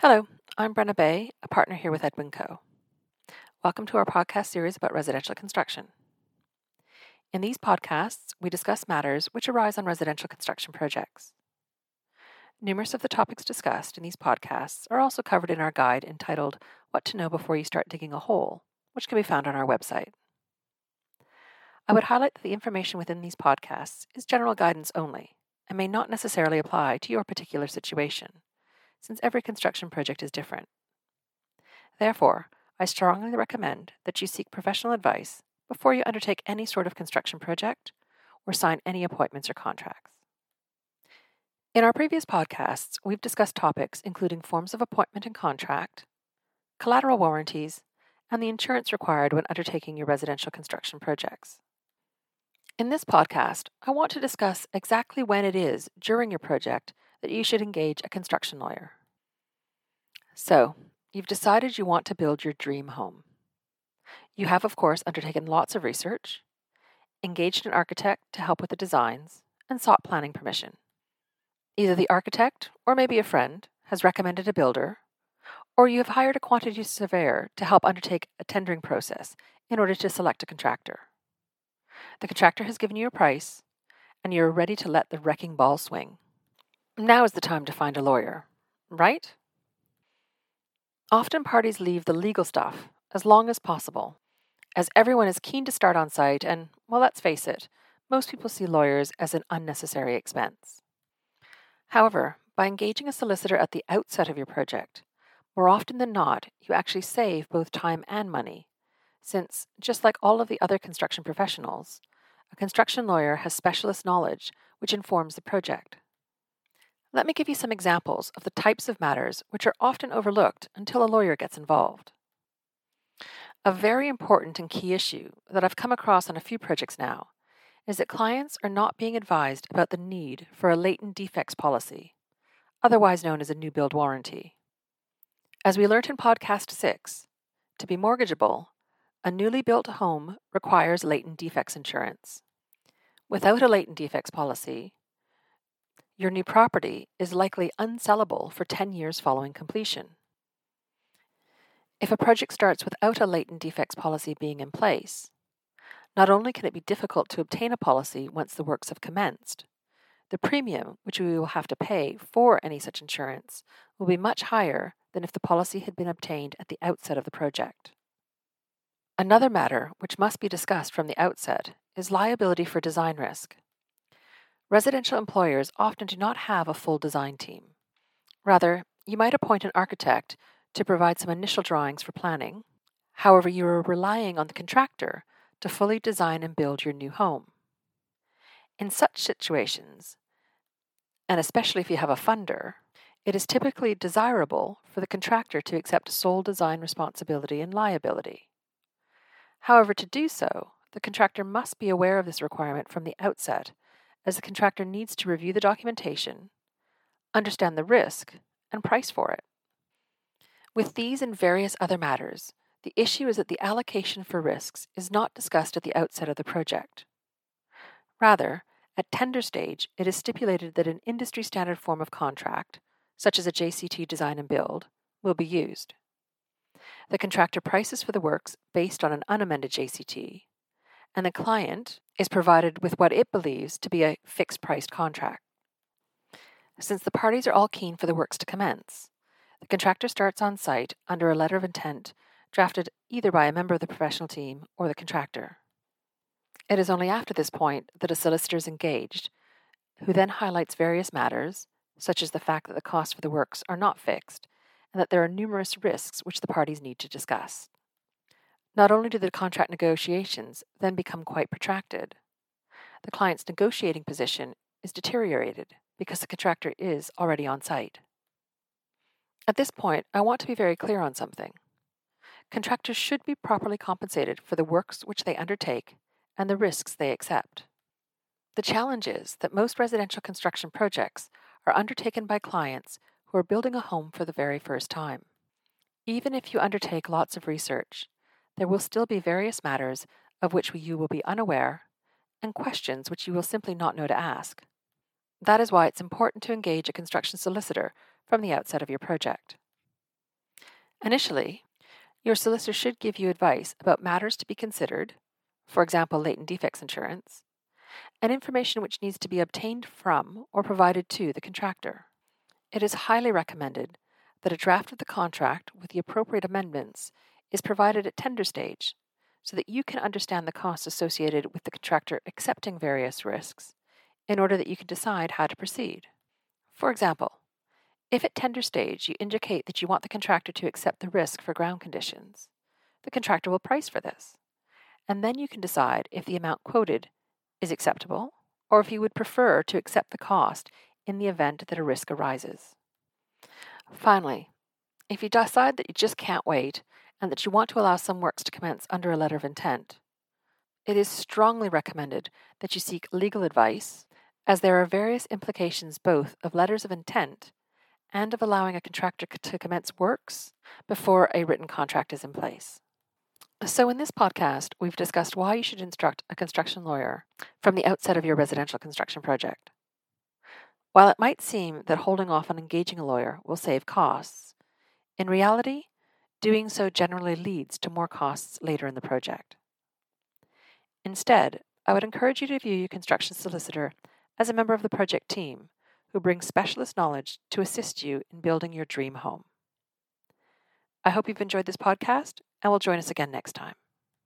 Hello, I'm Brenna Bay, a partner here with Edwin Coe. Welcome to our podcast series about residential construction. In these podcasts, we discuss matters which arise on residential construction projects. Numerous of the topics discussed in these podcasts are also covered in our guide entitled What to Know Before You Start Digging a Hole, which can be found on our website. I would highlight that the information within these podcasts is general guidance only and may not necessarily apply to your particular situation since every construction project is different. Therefore, I strongly recommend that you seek professional advice before you undertake any sort of construction project or sign any appointments or contracts. In our previous podcasts, we've discussed topics including forms of appointment and contract, collateral warranties, and the insurance required when undertaking your residential construction projects. In this podcast, I want to discuss exactly when it is during your project that you should engage a construction lawyer. So, you've decided you want to build your dream home. You have, of course, undertaken lots of research, engaged an architect to help with the designs, and sought planning permission. Either the architect, or maybe a friend, has recommended a builder, or you have hired a quantity surveyor to help undertake a tendering process in order to select a contractor. The contractor has given you a price, and you are ready to let the wrecking ball swing. Now is the time to find a lawyer, right? Often parties leave the legal stuff as long as possible, as everyone is keen to start on site, and, well, let's face it, most people see lawyers as an unnecessary expense. However, by engaging a solicitor at the outset of your project, more often than not, you actually save both time and money, since, just like all of the other construction professionals, a construction lawyer has specialist knowledge which informs the project. Let me give you some examples of the types of matters which are often overlooked until a lawyer gets involved. A very important and key issue that I've come across on a few projects now is that clients are not being advised about the need for a latent defects policy, otherwise known as a new build warranty. As we learnt in podcast 6, to be mortgageable, a newly built home requires latent defects insurance. Without a latent defects policy, your new property is likely unsellable for 10 years following completion. If a project starts without a latent defects policy being in place, not only can it be difficult to obtain a policy once the works have commenced, the premium which we will have to pay for any such insurance will be much higher than if the policy had been obtained at the outset of the project. Another matter which must be discussed from the outset is liability for design risk. Residential employers often do not have a full design team. Rather, you might appoint an architect to provide some initial drawings for planning. However, you are relying on the contractor to fully design and build your new home. In such situations, and especially if you have a funder, it is typically desirable for the contractor to accept sole design responsibility and liability. However, to do so, the contractor must be aware of this requirement from the outset as the contractor needs to review the documentation, understand the risk, and price for it. With these and various other matters, the issue is that the allocation for risks is not discussed at the outset of the project. Rather, at tender stage, it is stipulated that an industry standard form of contract, such as a JCT design and build, will be used. The contractor prices for the works based on an unamended JCT, and the client is provided with what it believes to be a fixed priced contract. Since the parties are all keen for the works to commence, the contractor starts on site under a letter of intent drafted either by a member of the professional team or the contractor. It is only after this point that a solicitor is engaged, who then highlights various matters, such as the fact that the costs for the works are not fixed and that there are numerous risks which the parties need to discuss. Not only do the contract negotiations then become quite protracted, the client's negotiating position is deteriorated because the contractor is already on site. At this point, I want to be very clear on something. Contractors should be properly compensated for the works which they undertake and the risks they accept. The challenge is that most residential construction projects are undertaken by clients who are building a home for the very first time. Even if you undertake lots of research, there will still be various matters of which you will be unaware and questions which you will simply not know to ask. That is why it's important to engage a construction solicitor from the outset of your project. Initially, your solicitor should give you advice about matters to be considered, for example, latent defects insurance, and information which needs to be obtained from or provided to the contractor. It is highly recommended that a draft of the contract with the appropriate amendments is provided at tender stage so that you can understand the costs associated with the contractor accepting various risks in order that you can decide how to proceed. For example, if at tender stage you indicate that you want the contractor to accept the risk for ground conditions, the contractor will price for this, and then you can decide if the amount quoted is acceptable or if you would prefer to accept the cost in the event that a risk arises. Finally, if you decide that you just can't wait and that you want to allow some works to commence under a letter of intent, it is strongly recommended that you seek legal advice, as there are various implications both of letters of intent and of allowing a contractor to commence works before a written contract is in place. So, in this podcast, we've discussed why you should instruct a construction lawyer from the outset of your residential construction project. While it might seem that holding off on engaging a lawyer will save costs, in reality, doing so generally leads to more costs later in the project. Instead, I would encourage you to view your construction solicitor as a member of the project team who brings specialist knowledge to assist you in building your dream home. I hope you've enjoyed this podcast and will join us again next time.